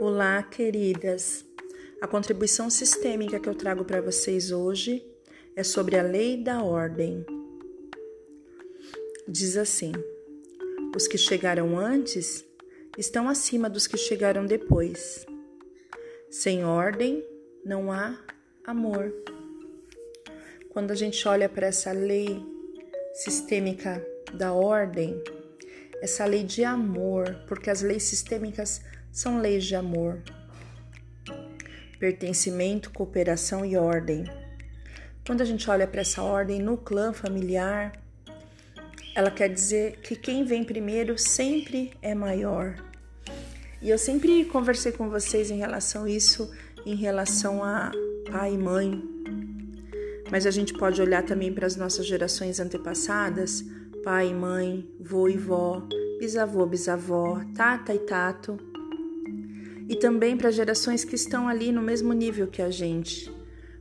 Olá, queridas. A contribuição sistêmica que eu trago para vocês hoje é sobre a lei da ordem. Diz assim: Os que chegaram antes estão acima dos que chegaram depois. Sem ordem não há amor. Quando a gente olha para essa lei sistêmica da ordem, essa lei de amor, porque as leis sistêmicas são leis de amor, pertencimento, cooperação e ordem. Quando a gente olha para essa ordem no clã familiar, ela quer dizer que quem vem primeiro sempre é maior. E eu sempre conversei com vocês em relação a isso, em relação a pai e mãe. Mas a gente pode olhar também para as nossas gerações antepassadas, pai e mãe, vô e vó, bisavô, bisavó, tata e tato e também para gerações que estão ali no mesmo nível que a gente.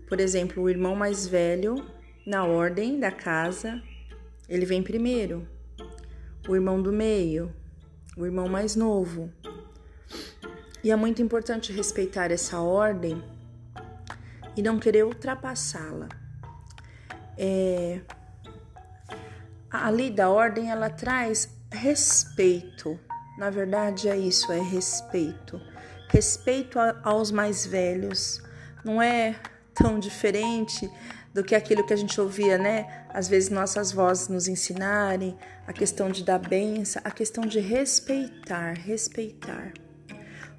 Por exemplo, o irmão mais velho, na ordem da casa, ele vem primeiro. O irmão do meio, o irmão mais novo. E é muito importante respeitar essa ordem e não querer ultrapassá-la. É... A lei da ordem ela traz respeito. Na verdade, é isso, é respeito respeito aos mais velhos. Não é tão diferente do que aquilo que a gente ouvia, né? Às vezes nossas vozes nos ensinarem, a questão de dar benção, a questão de respeitar, respeitar.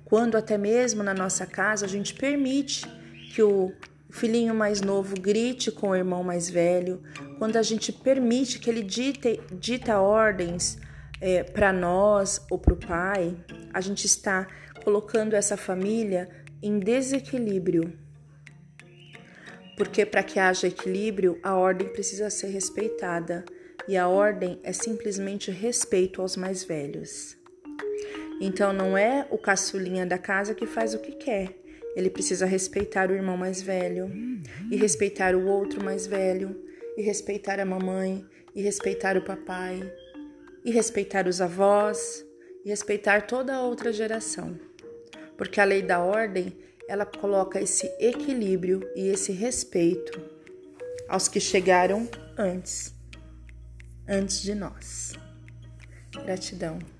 Quando até mesmo na nossa casa a gente permite que o filhinho mais novo grite com o irmão mais velho, quando a gente permite que ele dite, dita ordens é, para nós ou para o pai, a gente está colocando essa família em desequilíbrio. Porque para que haja equilíbrio, a ordem precisa ser respeitada, e a ordem é simplesmente respeito aos mais velhos. Então não é o caçulinha da casa que faz o que quer. Ele precisa respeitar o irmão mais velho, e respeitar o outro mais velho, e respeitar a mamãe, e respeitar o papai, e respeitar os avós, e respeitar toda a outra geração porque a lei da ordem ela coloca esse equilíbrio e esse respeito aos que chegaram antes, antes de nós. Gratidão.